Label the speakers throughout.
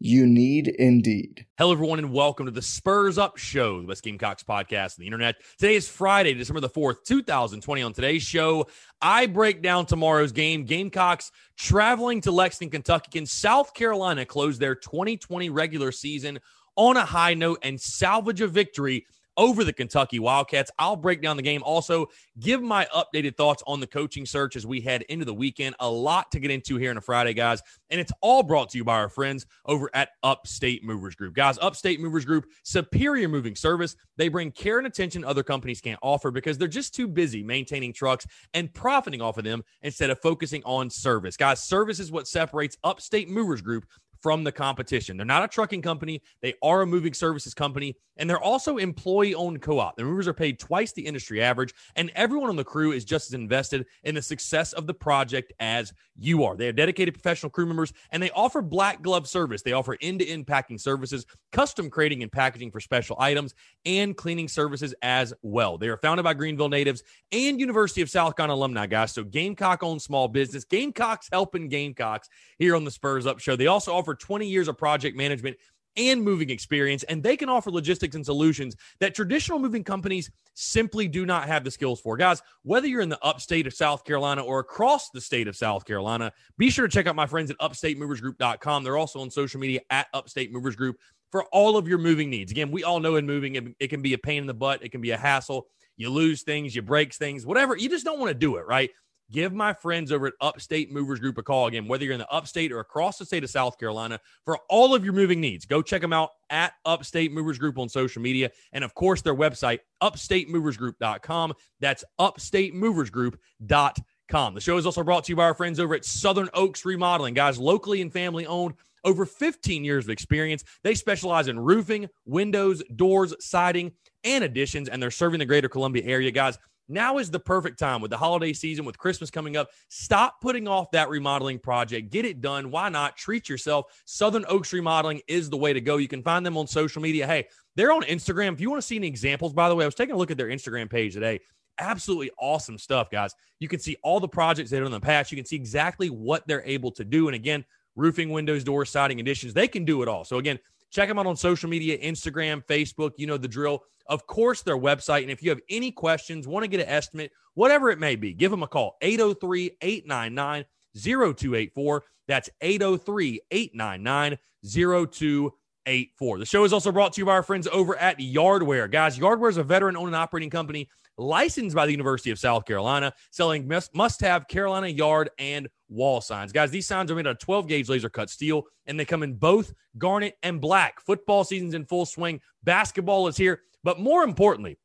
Speaker 1: You need Indeed.
Speaker 2: Hello, everyone, and welcome to the Spurs Up Show, the best Gamecocks podcast on the internet. Today is Friday, December the 4th, 2020. On today's show, I break down tomorrow's game. Gamecocks traveling to Lexington, Kentucky. Can South Carolina close their 2020 regular season on a high note and salvage a victory over the Kentucky Wildcats. I'll break down the game. Also, give my updated thoughts on the coaching search as we head into the weekend. A lot to get into here on a Friday, guys. And it's all brought to you by our friends over at Upstate Movers Group. Guys, Upstate Movers Group, superior moving service. They bring care and attention other companies can't offer because they're just too busy maintaining trucks and profiting off of them instead of focusing on service. Guys, service is what separates Upstate Movers Group from the competition. They're not a trucking company, they are a moving services company, and they're also employee owned co op. The movers are paid twice the industry average, and everyone on the crew is just as invested in the success of the project as you are. They have dedicated professional crew members, and they offer black glove service. They offer end to end packing services, custom crating and packaging for special items, and cleaning services as well. They are founded by Greenville natives and University of South Carolina alumni, guys. So Gamecock owned small business, Gamecocks helping Gamecocks here on the Spurs Up Show. They also offer 20 years of project management and moving experience, and they can offer logistics and solutions that traditional moving companies simply do not have the skills for. Guys, whether you're in the upstate of South Carolina or across the state of South Carolina, be sure to check out my friends at upstatemoversgroup.com. They're also on social media at Upstate Movers Group for all of your moving needs. Again, we all know in moving, it can be a pain in the butt, it can be a hassle. You lose things, you break things, whatever. You just don't want to do it, right? Give my friends over at Upstate Movers Group a call again, whether you're in the upstate or across the state of South Carolina, for all of your moving needs. Go check them out at Upstate Movers Group on social media. And of course, their website, upstatemoversgroup.com. That's upstatemoversgroup.com. The show is also brought to you by our friends over at Southern Oaks Remodeling, guys, locally and family owned. Over 15 years of experience. They specialize in roofing, windows, doors, siding, and additions, and they're serving the greater Columbia area. Guys, now is the perfect time with the holiday season, with Christmas coming up. Stop putting off that remodeling project. Get it done. Why not? Treat yourself. Southern Oaks Remodeling is the way to go. You can find them on social media. Hey, they're on Instagram. If you want to see any examples, by the way, I was taking a look at their Instagram page today. Absolutely awesome stuff, guys. You can see all the projects they've done in the past. You can see exactly what they're able to do. And again, roofing, windows, doors, siding, additions, they can do it all. So again, check them out on social media, Instagram, Facebook. You know the drill of course, their website. And if you have any questions, want to get an estimate, whatever it may be, give them a call 803 899 0284. That's 803 899 0284. The show is also brought to you by our friends over at Yardware. Guys, Yardware is a veteran owned and operating company licensed by the University of South Carolina, selling must have Carolina yard and wall signs. Guys, these signs are made out of 12 gauge laser cut steel and they come in both garnet and black. Football season's in full swing, basketball is here. But more importantly,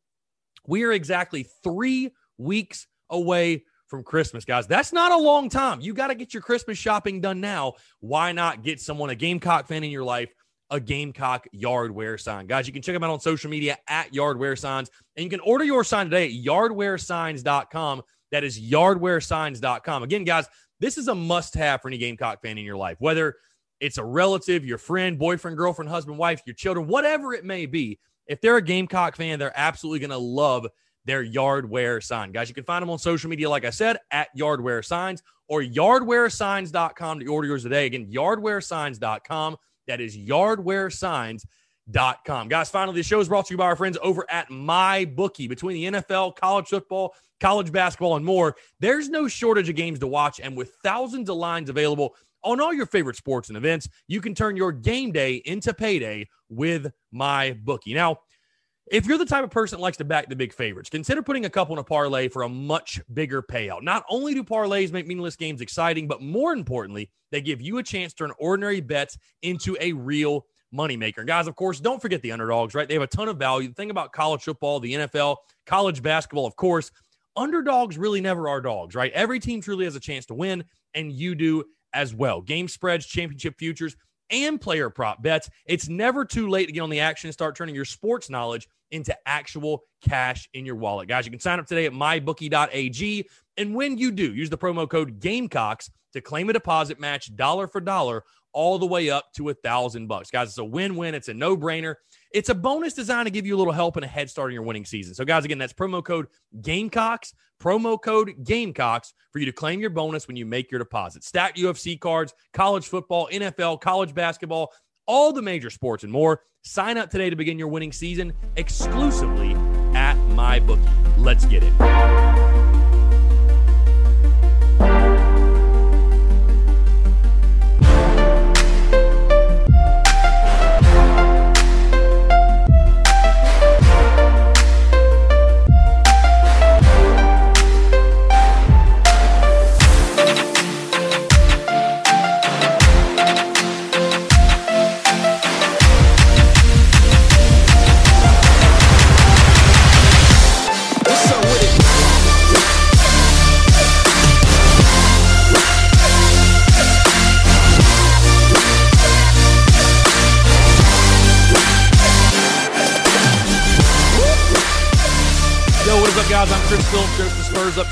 Speaker 2: we are exactly three weeks away from Christmas, guys. That's not a long time. You got to get your Christmas shopping done now. Why not get someone, a Gamecock fan in your life, a Gamecock Yardware sign? Guys, you can check them out on social media at Yardware Signs, and you can order your sign today at yardwaresigns.com. That is yardwaresigns.com. Again, guys, this is a must have for any Gamecock fan in your life, whether it's a relative, your friend, boyfriend, girlfriend, husband, wife, your children, whatever it may be if they're a Gamecock fan, they're absolutely going to love their Yardware sign. Guys, you can find them on social media, like I said, at Yardware Signs or yardwaresigns.com to order yours today. Again, yardwaresigns.com. That is yardwaresigns.com. Guys, finally, the show is brought to you by our friends over at MyBookie. Between the NFL, college football, college basketball, and more, there's no shortage of games to watch. And with thousands of lines available on all your favorite sports and events. You can turn your game day into payday with my bookie. Now, if you're the type of person that likes to back the big favorites, consider putting a couple in a parlay for a much bigger payout. Not only do parlays make meaningless games exciting, but more importantly, they give you a chance to turn ordinary bets into a real moneymaker. And guys, of course, don't forget the underdogs, right? They have a ton of value. The thing about college football, the NFL, college basketball, of course, underdogs really never are dogs, right? Every team truly has a chance to win, and you do as well. Game spreads, championship futures, and player prop bets. It's never too late to get on the action and start turning your sports knowledge into actual cash in your wallet. Guys, you can sign up today at mybookie.ag. And when you do, use the promo code Gamecocks to claim a deposit match dollar for dollar all the way up to a thousand bucks. Guys, it's a win-win. It's a no-brainer. It's a bonus designed to give you a little help and a head start in your winning season. So, guys, again, that's promo code Gamecocks, promo code Gamecocks for you to claim your bonus when you make your deposit. Stack UFC cards, college football, NFL, college basketball, all the major sports and more. Sign up today to begin your winning season exclusively at MyBookie. Let's get it.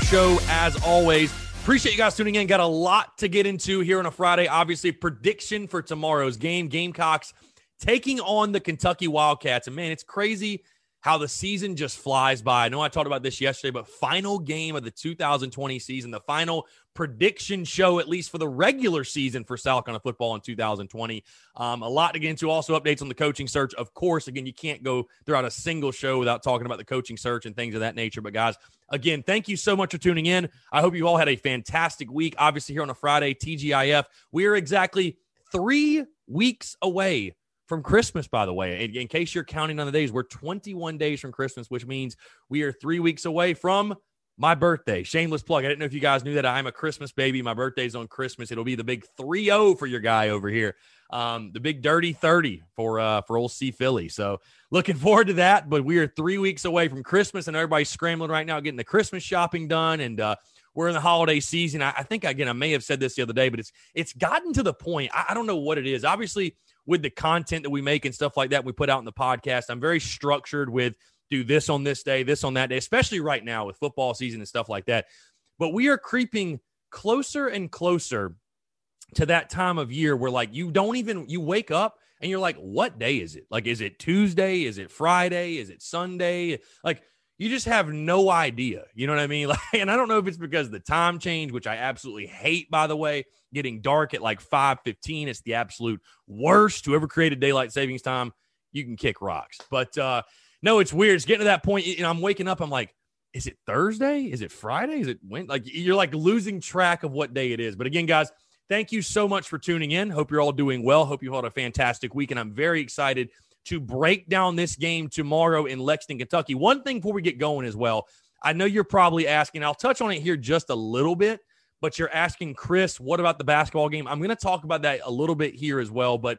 Speaker 2: Show, as always. Appreciate you guys tuning in. Got a lot to get into here on a Friday. Obviously, prediction for tomorrow's game Gamecocks taking on the Kentucky Wildcats. And man, it's crazy how the season just flies by. I know I talked about this yesterday, but final game of the 2020 season, the final prediction show, at least for the regular season for South Carolina football in 2020. Um, a lot to get into. Also, updates on the coaching search. Of course, again, you can't go throughout a single show without talking about the coaching search and things of that nature. But, guys, again, thank you so much for tuning in. I hope you all had a fantastic week. Obviously, here on a Friday, TGIF, we are exactly three weeks away from Christmas, by the way. In, in, case you're counting on the days, we're 21 days from Christmas, which means we are three weeks away from my birthday. Shameless plug. I didn't know if you guys knew that I'm a Christmas baby. My birthday's on Christmas. It'll be the big 3-0 for your guy over here. Um, the big dirty 30 for uh for old C Philly. So looking forward to that. But we are three weeks away from Christmas and everybody's scrambling right now, getting the Christmas shopping done. And uh we're in the holiday season. I, I think again, I may have said this the other day, but it's it's gotten to the point. I, I don't know what it is. Obviously, with the content that we make and stuff like that, we put out in the podcast. I'm very structured with do this on this day, this on that day, especially right now with football season and stuff like that. But we are creeping closer and closer to that time of year where like you don't even you wake up and you're like what day is it? Like is it tuesday? Is it friday? Is it sunday? Like you just have no idea. You know what i mean? Like and i don't know if it's because the time change which i absolutely hate by the way getting dark at like 5:15 it's the absolute worst whoever created daylight savings time. You can kick rocks. But uh no, it's weird. It's getting to that point. You know, I'm waking up. I'm like, is it Thursday? Is it Friday? Is it when? Like you're like losing track of what day it is. But again, guys, thank you so much for tuning in. Hope you're all doing well. Hope you had a fantastic week, and I'm very excited to break down this game tomorrow in Lexington, Kentucky. One thing before we get going as well, I know you're probably asking. I'll touch on it here just a little bit, but you're asking Chris, what about the basketball game? I'm going to talk about that a little bit here as well, but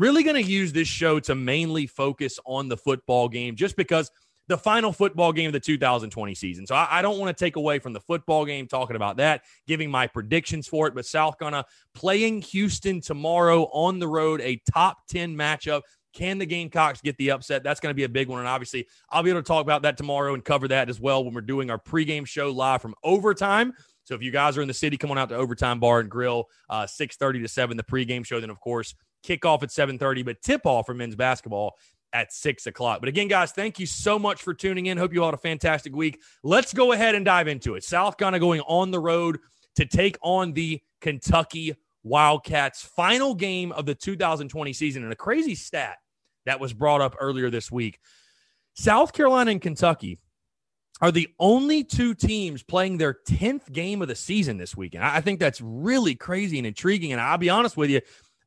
Speaker 2: really going to use this show to mainly focus on the football game just because the final football game of the 2020 season. So I, I don't want to take away from the football game talking about that, giving my predictions for it. But South gonna playing Houston tomorrow on the road, a top 10 matchup. Can the Gamecocks get the upset? That's going to be a big one. And obviously, I'll be able to talk about that tomorrow and cover that as well when we're doing our pregame show live from overtime. So if you guys are in the city, come on out to Overtime Bar and Grill, uh, 6.30 to 7, the pregame show. Then, of course, kickoff at 7.30, but tip-off for men's basketball at 6 o'clock. But again, guys, thank you so much for tuning in. Hope you all had a fantastic week. Let's go ahead and dive into it. South Carolina going on the road to take on the Kentucky Wildcats. Final game of the 2020 season. And a crazy stat that was brought up earlier this week. South Carolina and Kentucky are the only two teams playing their 10th game of the season this weekend. I think that's really crazy and intriguing. And I'll be honest with you,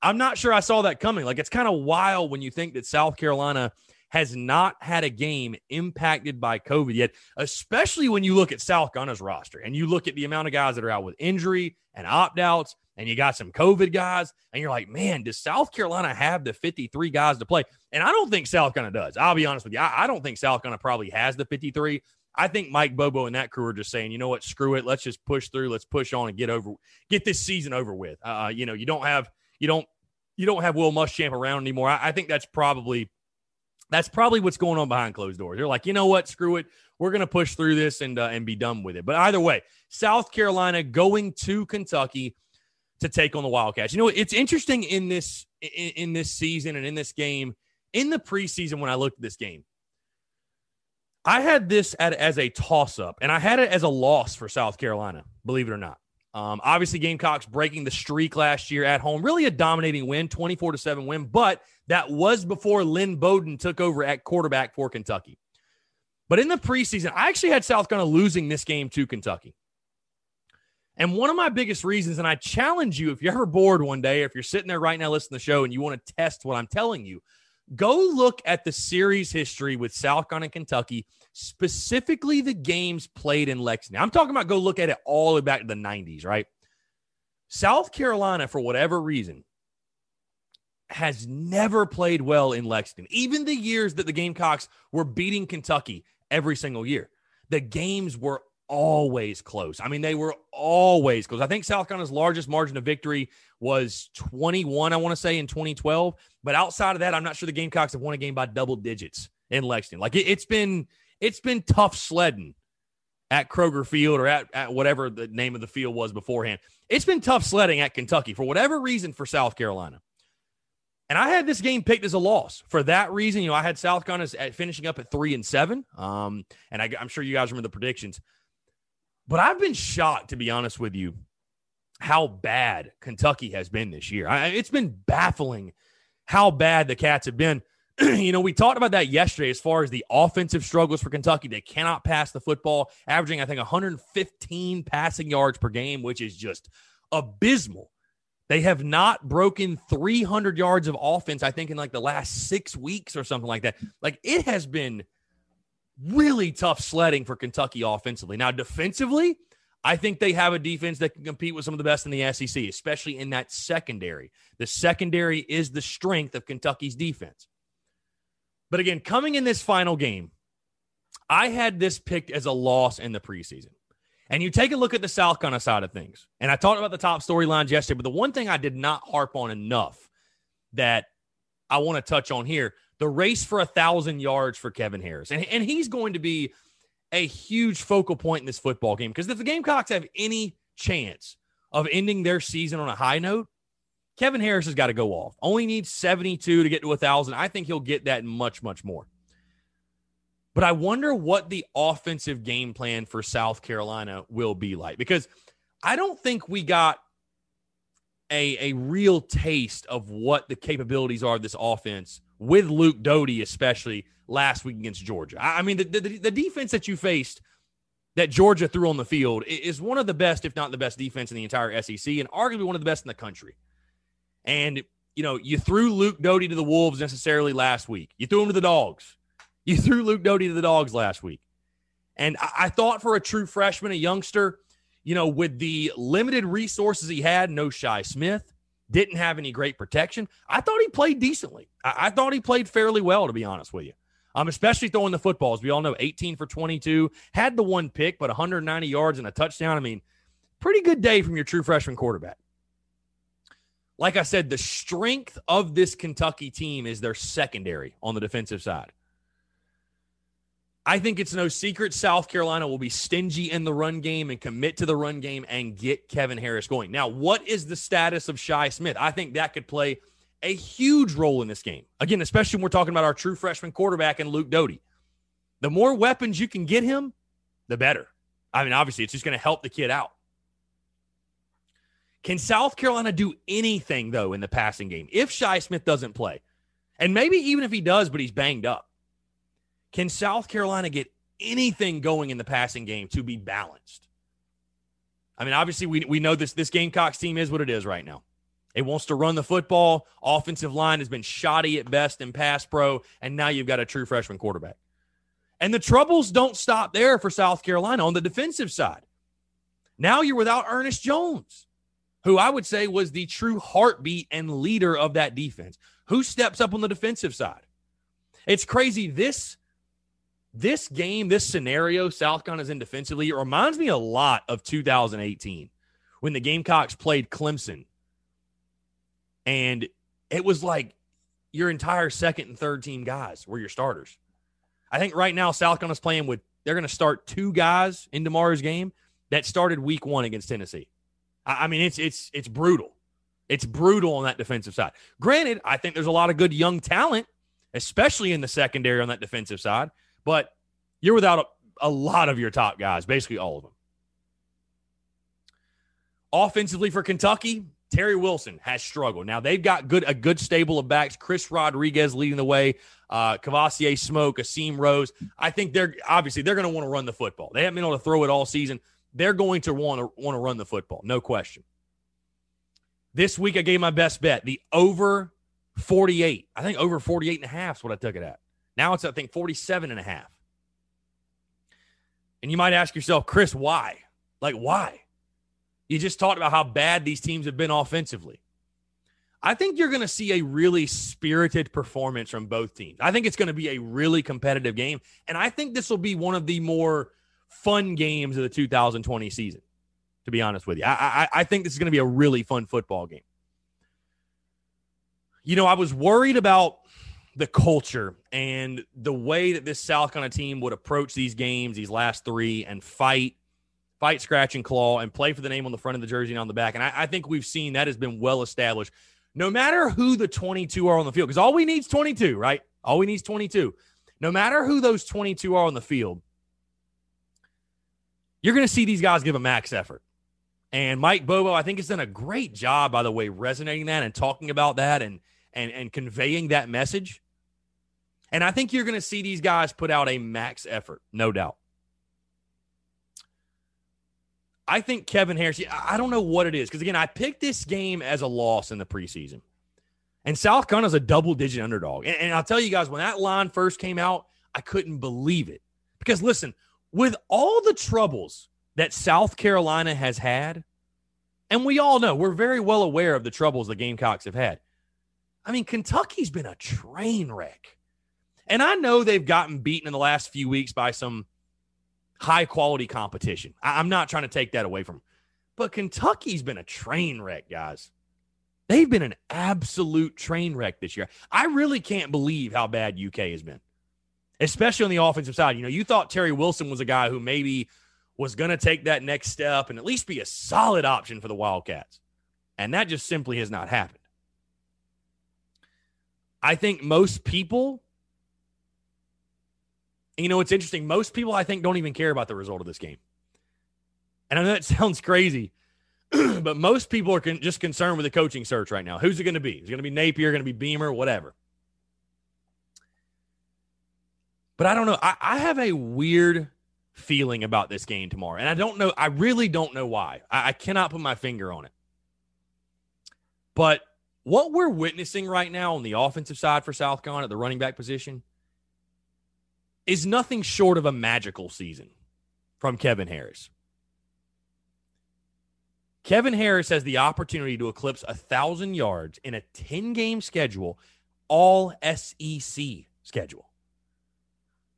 Speaker 2: I'm not sure I saw that coming. Like, it's kind of wild when you think that South Carolina has not had a game impacted by COVID yet, especially when you look at South Carolina's roster and you look at the amount of guys that are out with injury and opt outs, and you got some COVID guys, and you're like, man, does South Carolina have the 53 guys to play? And I don't think South Carolina does. I'll be honest with you. I, I don't think South Carolina probably has the 53. I think Mike Bobo and that crew are just saying, you know what, screw it. Let's just push through. Let's push on and get over, get this season over with. Uh, you know, you don't have, you don't, you don't have Will Muschamp around anymore. I, I think that's probably that's probably what's going on behind closed doors. They're like, you know what? Screw it. We're going to push through this and uh, and be done with it. But either way, South Carolina going to Kentucky to take on the Wildcats. You know, it's interesting in this in, in this season and in this game in the preseason when I looked at this game. I had this at, as a toss up, and I had it as a loss for South Carolina. Believe it or not. Um, obviously, Gamecocks breaking the streak last year at home, really a dominating win, 24 to 7 win, but that was before Lynn Bowden took over at quarterback for Kentucky. But in the preseason, I actually had South Carolina losing this game to Kentucky. And one of my biggest reasons, and I challenge you if you're ever bored one day, if you're sitting there right now listening to the show and you want to test what I'm telling you, go look at the series history with South Carolina and Kentucky, specifically the games played in Lexington. I'm talking about go look at it all the way back to the 90s, right? South Carolina, for whatever reason, has never played well in Lexington. Even the years that the Gamecocks were beating Kentucky every single year, the games were always close. I mean, they were always close. I think South Carolina's largest margin of victory was 21, I want to say, in 2012. But outside of that, I'm not sure the Gamecocks have won a game by double digits in Lexington. Like it, has been it's been tough sledding at Kroger Field or at, at whatever the name of the field was beforehand. It's been tough sledding at Kentucky for whatever reason for South Carolina. And I had this game picked as a loss for that reason. You know, I had South Carolina finishing up at three and seven. Um, and I, I'm sure you guys remember the predictions. But I've been shocked, to be honest with you, how bad Kentucky has been this year. I, it's been baffling how bad the Cats have been. you know, we talked about that yesterday as far as the offensive struggles for Kentucky. They cannot pass the football, averaging, I think, 115 passing yards per game, which is just abysmal. They have not broken 300 yards of offense, I think, in like the last six weeks or something like that. Like it has been really tough sledding for Kentucky offensively. Now, defensively, I think they have a defense that can compete with some of the best in the SEC, especially in that secondary. The secondary is the strength of Kentucky's defense. But again, coming in this final game, I had this picked as a loss in the preseason. And you take a look at the South Carolina side of things. And I talked about the top storylines yesterday, but the one thing I did not harp on enough that I want to touch on here the race for a thousand yards for Kevin Harris. And, and he's going to be a huge focal point in this football game because if the Gamecocks have any chance of ending their season on a high note, Kevin Harris has got to go off. Only needs 72 to get to a thousand. I think he'll get that much, much more. But I wonder what the offensive game plan for South Carolina will be like because I don't think we got a, a real taste of what the capabilities are of this offense with Luke Doty, especially last week against Georgia. I mean, the, the, the defense that you faced that Georgia threw on the field is one of the best, if not the best defense in the entire SEC, and arguably one of the best in the country. And, you know, you threw Luke Doty to the Wolves necessarily last week. You threw him to the Dogs. You threw Luke Doty to the Dogs last week. And I, I thought for a true freshman, a youngster, you know, with the limited resources he had, no Shi Smith, didn't have any great protection. I thought he played decently. I, I thought he played fairly well, to be honest with you. Um, especially throwing the footballs. We all know 18 for 22, had the one pick, but 190 yards and a touchdown. I mean, pretty good day from your true freshman quarterback. Like I said, the strength of this Kentucky team is their secondary on the defensive side. I think it's no secret South Carolina will be stingy in the run game and commit to the run game and get Kevin Harris going. Now, what is the status of Shi Smith? I think that could play a huge role in this game. Again, especially when we're talking about our true freshman quarterback and Luke Doty. The more weapons you can get him, the better. I mean, obviously, it's just going to help the kid out. Can South Carolina do anything, though, in the passing game if Shi Smith doesn't play? And maybe even if he does, but he's banged up. Can South Carolina get anything going in the passing game to be balanced. I mean, obviously, we, we know this this Gamecocks team is what it is right now. It wants to run the football. Offensive line has been shoddy at best in pass pro, and now you've got a true freshman quarterback. And the troubles don't stop there for South Carolina on the defensive side. Now you're without Ernest Jones, who I would say was the true heartbeat and leader of that defense. Who steps up on the defensive side? It's crazy. This this game, this scenario, South Carolina's in defensively, it reminds me a lot of 2018 when the Gamecocks played Clemson. And it was like your entire second and third team guys were your starters. I think right now South Carolina's playing with they're going to start two guys in tomorrow's game that started week one against Tennessee. I, I mean, it's it's it's brutal. It's brutal on that defensive side. Granted, I think there's a lot of good young talent, especially in the secondary on that defensive side, but you're without a, a lot of your top guys, basically all of them. Offensively for Kentucky, Terry Wilson has struggled. Now they've got good a good stable of backs. Chris Rodriguez leading the way. Uh, Kavosiey Smoke, Asim Rose. I think they're obviously they're going to want to run the football. They haven't been able to throw it all season. They're going to want to want to run the football, no question. This week I gave my best bet, the over 48. I think over 48 and a half is what I took it at. Now it's I think 47 and a half. And you might ask yourself, Chris, why? Like why? You just talked about how bad these teams have been offensively. I think you're going to see a really spirited performance from both teams. I think it's going to be a really competitive game. And I think this will be one of the more fun games of the 2020 season, to be honest with you. I, I, I think this is going to be a really fun football game. You know, I was worried about the culture and the way that this South Carolina team would approach these games, these last three, and fight, fight, scratch, and claw, and play for the name on the front of the jersey and on the back. And I, I think we've seen that has been well established. No matter who the 22 are on the field, because all we need is 22, right? All we need is 22. No matter who those 22 are on the field, you're going to see these guys give a max effort. And Mike Bobo, I think, has done a great job, by the way, resonating that and talking about that and and and conveying that message. And I think you're going to see these guys put out a max effort, no doubt. I think Kevin Harris, I don't know what it is. Because again, I picked this game as a loss in the preseason. And South Carolina's a double digit underdog. And, and I'll tell you guys, when that line first came out, I couldn't believe it. Because listen, with all the troubles that South Carolina has had, and we all know, we're very well aware of the troubles the Gamecocks have had. I mean, Kentucky's been a train wreck. And I know they've gotten beaten in the last few weeks by some high quality competition. I- am not trying to take that away from them. But Kentucky's been a train wreck, guys. They've been an absolute train wreck this year. I really can't believe how bad UK has been especially on the offensive side. You know, you thought Terry Wilson was a guy who maybe was going to take that next step and at least be a solid option for the Wildcats. And that just simply has not happened. I think most people, you know, it's interesting. Most people, I think, don't even care about the result of this game. And I know that sounds crazy, but most people are con- just concerned with the coaching search right now. Who's it going to be? Is it going to be Napier, going to be Beamer, whatever? But I don't know. I, I have a weird feeling about this game tomorrow. And I don't know. I really don't know why. I, I cannot put my finger on it. But what we're witnessing right now on the offensive side for South Carolina at the running back position is nothing short of a magical season from Kevin Harris. Kevin Harris has the opportunity to eclipse a thousand yards in a 10 game schedule, all SEC schedule.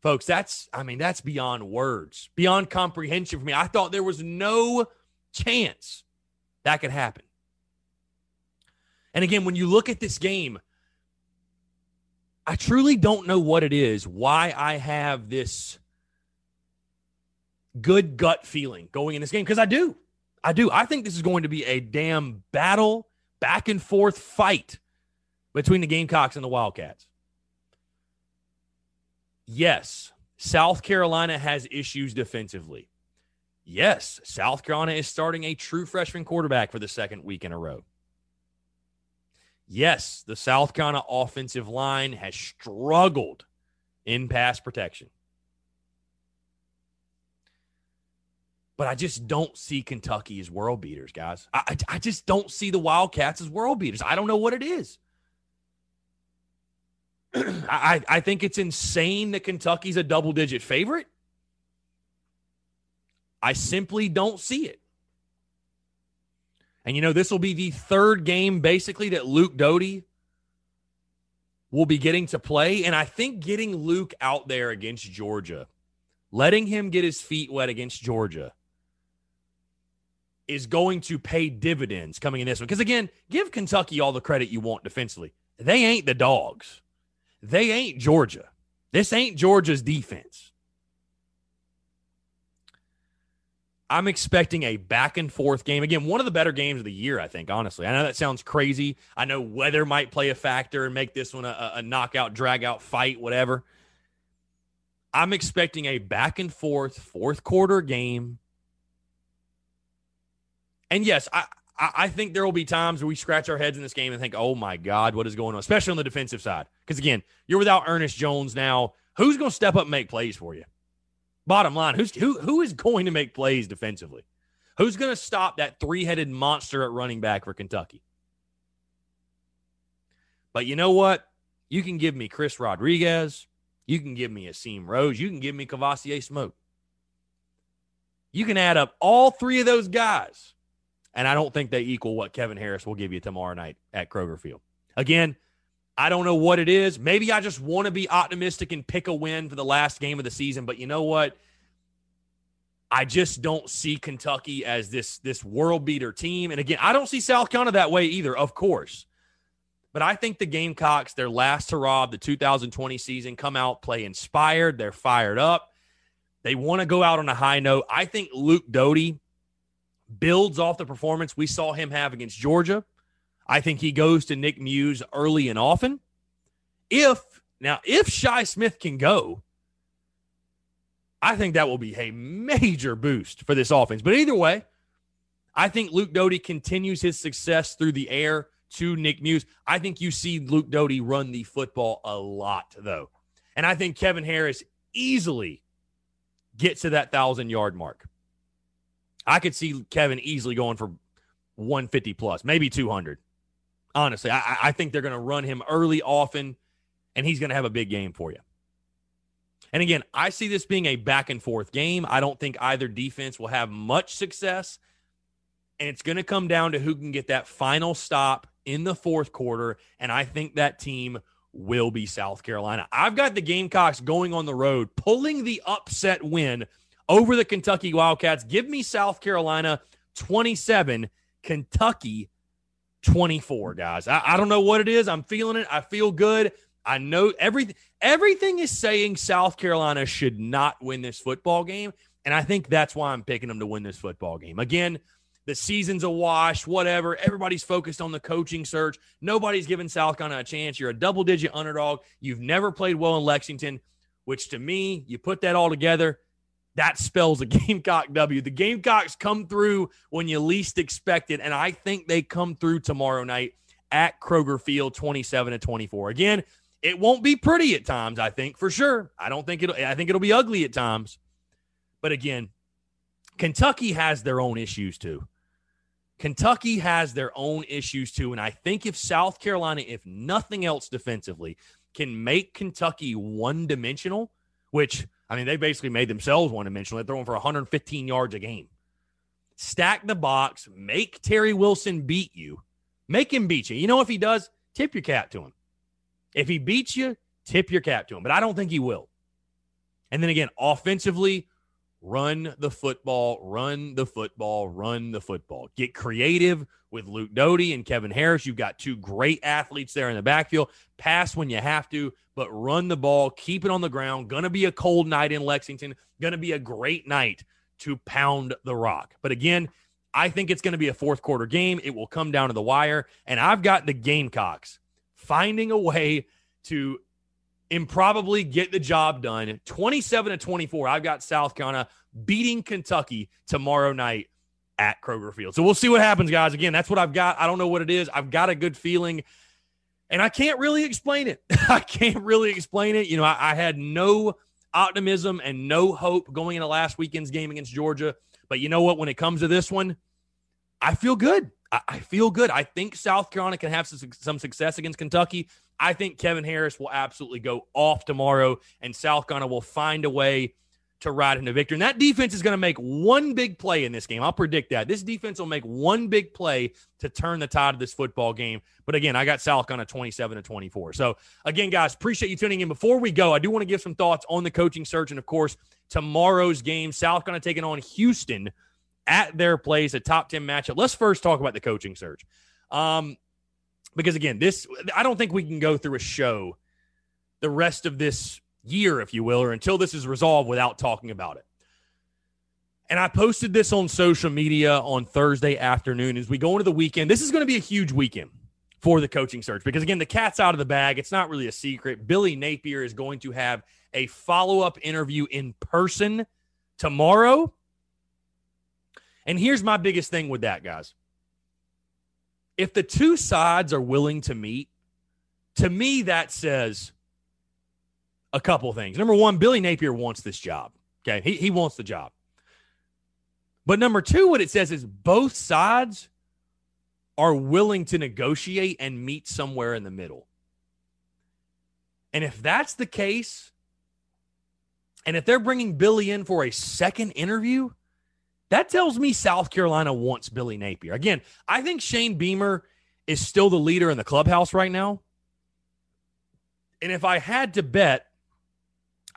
Speaker 2: Folks, that's, I mean, that's beyond words, beyond comprehension for me. I thought there was no chance that could happen. And again, when you look at this game, I truly don't know what it is, why I have this good gut feeling going in this game, because I do. I do. I think this is going to be a damn battle, back and forth fight between the Gamecocks and the Wildcats yes, South Carolina has issues defensively. Yes, South Carolina is starting a true freshman quarterback for the second week in a row. Yes, the South Carolina offensive line has struggled in pass protection. But I just don't see Kentucky as world beaters, guys. I, I, just don't see the Wildcats as world beaters. I don't know what it is. I, I think it's insane that Kentucky's a double digit favorite. I simply don't see it. And you know, this will be the third game basically that Luke Doty will be getting to play. And I think getting Luke out there against Georgia, letting him get his feet wet against Georgia, is going to pay dividends coming in this one. Because again, give Kentucky all the credit you want defensively. They ain't the dogs. They ain't Georgia. This ain't Georgia's defense. I'm expecting a back and forth game. Again, one of the better games of the year, I think, honestly. I know that sounds crazy. I know weather might play a factor and make this one a, a knockout, drag out fight, whatever. I'm expecting a back and forth fourth quarter game. And yes, I, I think there will be times where we scratch our heads in this game and think, oh my God, what is going on? Especially on the defensive side. Because again, you're without Ernest Jones now. Who's going to step up and make plays for you? Bottom line, who's who who is going to make plays defensively? Who's going to stop that three-headed monster at running back for Kentucky? But you know what? You can give me Chris Rodriguez. You can give me Asim Rose. You can give me Kavosiey Smoke. You can add up all three of those guys, and I don't think they equal what Kevin Harris will give you tomorrow night at Kroger Field. Again, I don't know what it is. Maybe I just want to be optimistic and pick a win for the last game of the season. But you know what? I just don't see Kentucky as this this world beater team. And again, I don't see South Carolina that way either, of course. But I think the Gamecocks, their last hurrah of the 2020 season, come out, play inspired. They're fired up. They want to go out on a high note. I think Luke Doty builds off the performance we saw him have against Georgia. I think he goes to Nick Muse early and often. If now, if Shi Smith can go, I think that will be a major boost for this offense. But either way, I think Luke Doty continues his success through the air to Nick Muse. I think you see Luke Doty run the football a lot, though. And I think Kevin Harris easily gets to that thousand yard mark. I could see Kevin easily going for 150 plus, maybe 200. Honestly, I, I think they're going to run him early, often, and he's going to have a big game for you. And again, I see this being a back and forth game. I don't think either defense will have much success. And it's going to come down to who can get that final stop in the fourth quarter. And I think that team will be South Carolina. I've got the Gamecocks going on the road, pulling the upset win over the Kentucky Wildcats. Give me South Carolina 27, Kentucky 24, guys. I, I don't know what it is. I'm feeling it. I feel good. I know everything everything is saying South Carolina should not win this football game. And I think that's why I'm picking them to win this football game. Again, the season's a wash, whatever. Everybody's focused on the coaching search. Nobody's giving South Carolina a chance. You're a double digit underdog. You've never played well in Lexington, which to me, you put that all together, that spells a Gamecock W. The Gamecocks come through when you least expect it, and I think they come through tomorrow night at Kroger Field, 27 to 24. Again, it won't be pretty at times. I think for sure. I don't think it'll. I think it'll be ugly at times. But again, Kentucky has their own issues too. Kentucky has their own issues too, and I think if South Carolina, if nothing else defensively, can make Kentucky one dimensional, which I mean, they basically made themselves one dimensional. They're throwing for 115 yards a game. Stack the box, make Terry Wilson beat you, make him beat you. You know, if he does, tip your cap to him. If he beats you, tip your cap to him. But I don't think he will. And then again, offensively, run the football, run the football, run the football. Get creative with Luke Doty and Kevin Harris. You've got two great athletes there in the backfield. Pass when you have to, but run the ball, keep it on the ground. Gonna be a cold night in Lexington. Gonna be a great night to pound the rock. But again, I think it's going to be a fourth quarter game. It will come down to the wire. And I've got the Gamecocks finding a way to improbably get the job done. 27 to 24. I've got South Carolina beating Kentucky tomorrow night at Kroger Field. So we'll see what happens, guys. Again, that's what I've got. I don't know what it is. I've got a good feeling, and I can't really explain it. I can't really explain it. You know, I, I had no optimism and no hope going into last weekend's game against Georgia. But you know what? When it comes to this one, I feel good. I, I feel good. I think South Carolina can have some, some success against Kentucky. I think Kevin Harris will absolutely go off tomorrow, and South Carolina will find a way to ride into victory. And that defense is going to make one big play in this game. I'll predict that. This defense will make one big play to turn the tide of this football game. But again, I got South a 27 to 24. So again, guys, appreciate you tuning in. Before we go, I do want to give some thoughts on the coaching search. And of course, tomorrow's game, South going to take it on Houston at their place, a top 10 matchup. Let's first talk about the coaching search. Um, because again, this I don't think we can go through a show the rest of this year, if you will, or until this is resolved without talking about it. And I posted this on social media on Thursday afternoon as we go into the weekend. This is going to be a huge weekend for the coaching search because, again, the cat's out of the bag. It's not really a secret. Billy Napier is going to have a follow up interview in person tomorrow. And here's my biggest thing with that, guys if the two sides are willing to meet, to me, that says a couple things. Number one, Billy Napier wants this job. Okay. He, he wants the job. But number two, what it says is both sides are willing to negotiate and meet somewhere in the middle. And if that's the case, and if they're bringing Billy in for a second interview, that tells me South Carolina wants Billy Napier. Again, I think Shane Beamer is still the leader in the clubhouse right now. And if I had to bet,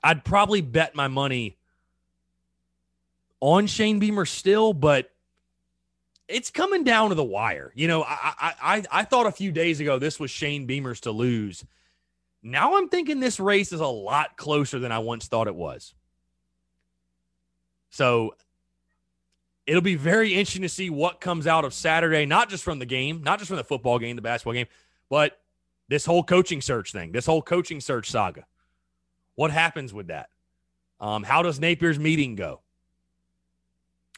Speaker 2: I'd probably bet my money on Shane Beamer still, but it's coming down to the wire. You know, I I I, thought a few days ago this was Shane Beamer's to lose. Now I'm thinking this race is a lot closer than I once thought it was. So it'll be very interesting to see what comes out of Saturday, not just from the game, not just from the football game, the basketball game, but this whole coaching search thing, this whole coaching search saga. What happens with that? Um, how does Napier's meeting go?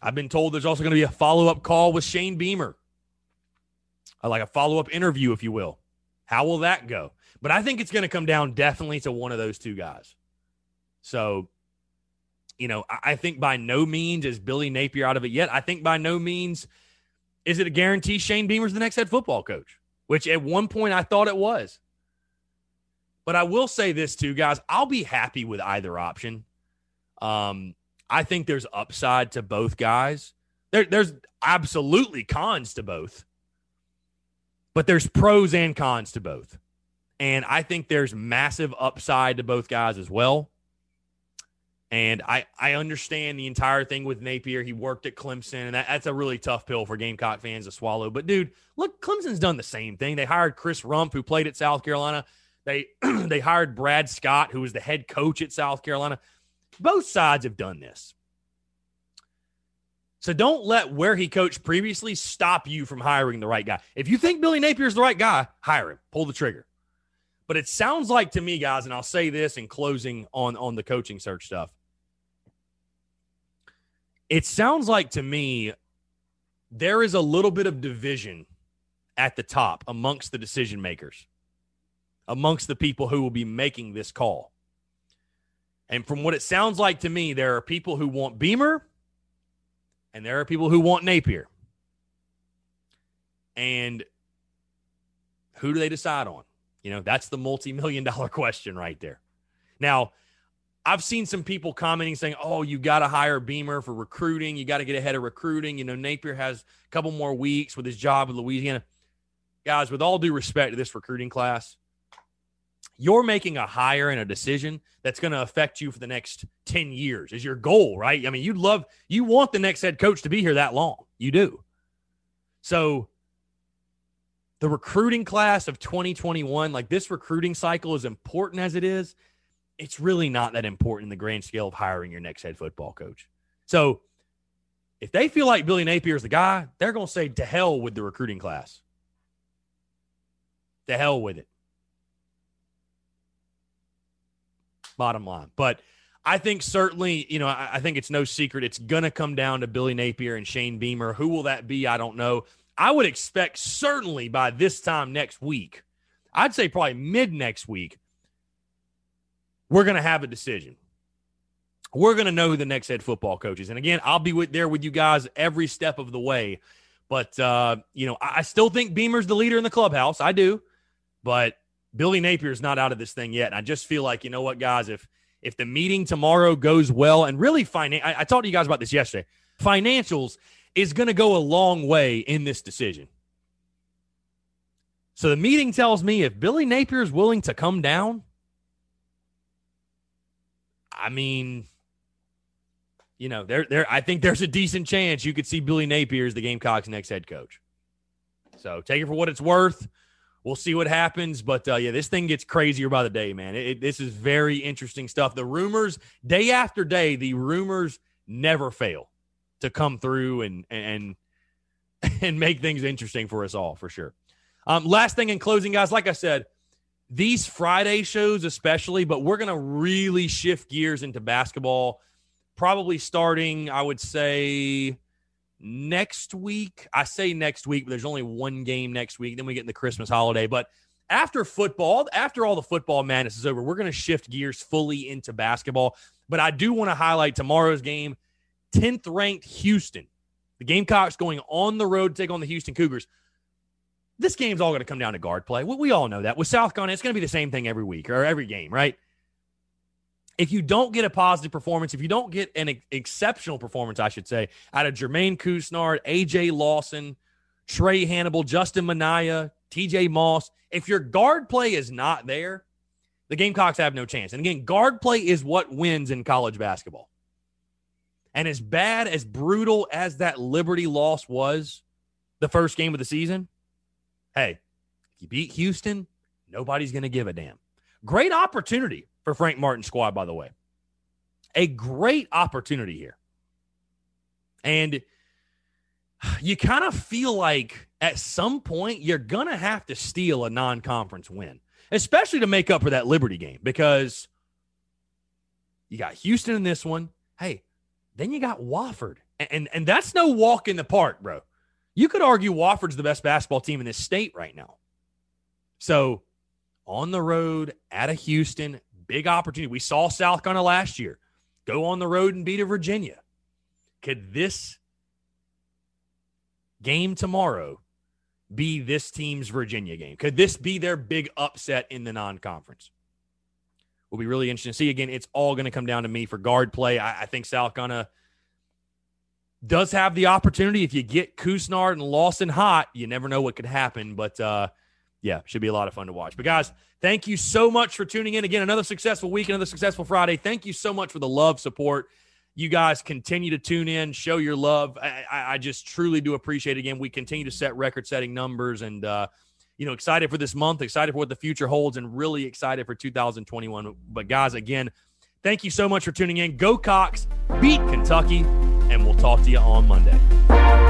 Speaker 2: I've been told there's also going to be a follow up call with Shane Beamer, uh, like a follow up interview, if you will. How will that go? But I think it's going to come down definitely to one of those two guys. So you know, I think by no means is Billy Napier out of it yet. I think by no means is it a guarantee Shane Beamer's the next head football coach, which at one point I thought it was. But I will say this too, guys. I'll be happy with either option. Um, I think there's upside to both guys. There, there's absolutely cons to both, but there's pros and cons to both. And I think there's massive upside to both guys as well. And I, I understand the entire thing with Napier. He worked at Clemson, and that, that's a really tough pill for Gamecock fans to swallow. But dude, look, Clemson's done the same thing. They hired Chris Rumph, who played at South Carolina. They they hired Brad Scott, who was the head coach at South Carolina. Both sides have done this. So don't let where he coached previously stop you from hiring the right guy. If you think Billy Napier is the right guy, hire him. Pull the trigger. But it sounds like to me, guys, and I'll say this in closing on on the coaching search stuff it sounds like to me there is a little bit of division at the top amongst the decision makers, amongst the people who will be making this call. And from what it sounds like to me, there are people who want Beamer and there are people who want Napier. And who do they decide on? You know, that's the multi million dollar question right there. Now, I've seen some people commenting saying, "Oh, you got to hire Beamer for recruiting. You got to get ahead of recruiting." You know, Napier has a couple more weeks with his job in Louisiana. Guys, with all due respect to this recruiting class, you're making a hire and a decision that's going to affect you for the next 10 years is your goal, right? I mean, you'd love you want the next head coach to be here that long. You do. So, the recruiting class of 2021, like this recruiting cycle is important as it is, it's really not that important in the grand scale of hiring your next head football coach. So if they feel like Billy Napier is the guy, they're going to say to hell with the recruiting class. To hell with it. Bottom line. But I think certainly, you know, I, I think it's no secret. It's going to come down to Billy Napier and Shane Beamer. Who will that be? I don't know. I would expect certainly by this time next week, I'd say probably mid next week, we're going to have a decision. we're going to know who the next head football coach is. And again, I'll be with, there with you guys every step of the way. But, uh, you know, I, I still think Beamer's the leader in the clubhouse. I do. But Billy Napier's not out of this thing yet. I just feel like, you know what, guys, if if the meeting tomorrow goes well and really finan- I, I talked to you guys about this yesterday. Financials is going to go a long way in this decision. So the meeting tells me if Billy Napier is willing to come down, I mean, you know, there, there. I think there's a decent chance you could see Billy Napier as the Gamecocks' next head coach. So take it for what it's worth. We'll see what happens, but uh, yeah, this thing gets crazier by the day, man. It, it, this is very interesting stuff. The rumors, day after day, the rumors never fail to come through and and and make things interesting for us all, for sure. Um, last thing in closing, guys, like I said, these Friday shows, especially, but we're to really shift gears into basketball, probably starting, I would say, next week. I say next week, but there's only one game next week. Then we get in the Christmas holiday. But after football, after all the football madness is over, we're going to shift gears fully into basketball. But I do want to highlight tomorrow's game 10th ranked Houston. The Gamecocks going on the road to take on the Houston Cougars this game's all going to come down to guard play. We, we all know that. With South Carolina, it's going to be the same thing every week or every game, right? If you don't get a positive performance, if you don't get an ex- exceptional performance, I should say, out of Jermaine Couisnard, AJ Lawson, Trae Hannibal, Justin Minaya, TJ Moss, if your guard play is not there, the Gamecocks have no chance. And again, guard play is what wins in college basketball. And as bad, as brutal as that Liberty loss was the first game of the season, hey, if you beat Houston, nobody's going to give a damn. Great opportunity for Frank Martin's squad, by the way. A great opportunity here. And you kind of feel like at some point you're going to have to steal a non conference win, especially to make up for that Liberty game because you got Houston in this one. Hey, then you got Wofford. And, and, and that's no walk in the park, bro. You could argue Wofford's the best basketball team in this state right now. So on the road at a Houston, big opportunity. We saw South Carolina last year go on the road and beat a Virginia. Could this game tomorrow be this team's Virginia game? Could this be their big upset in the non conference? Will be really interesting to see. Again, it's all going to come down to me for guard play. I, I think South Carolina does have the opportunity. If you get Couisnard and Lawson hot, you never know what could happen. But uh, yeah, should be a lot of fun to watch. But guys, thank you so much for tuning in. Again, another successful week, another successful Friday. Thank you so much for the love, support. You guys continue to tune in, show your love. I, I just truly do appreciate it. Again, we continue to set record setting numbers and, uh, you know, excited for this month, excited for what the future holds, and really excited for 2021. But guys, again, thank you so much for tuning in. Go Cocks, beat Kentucky and we'll talk to you on Monday.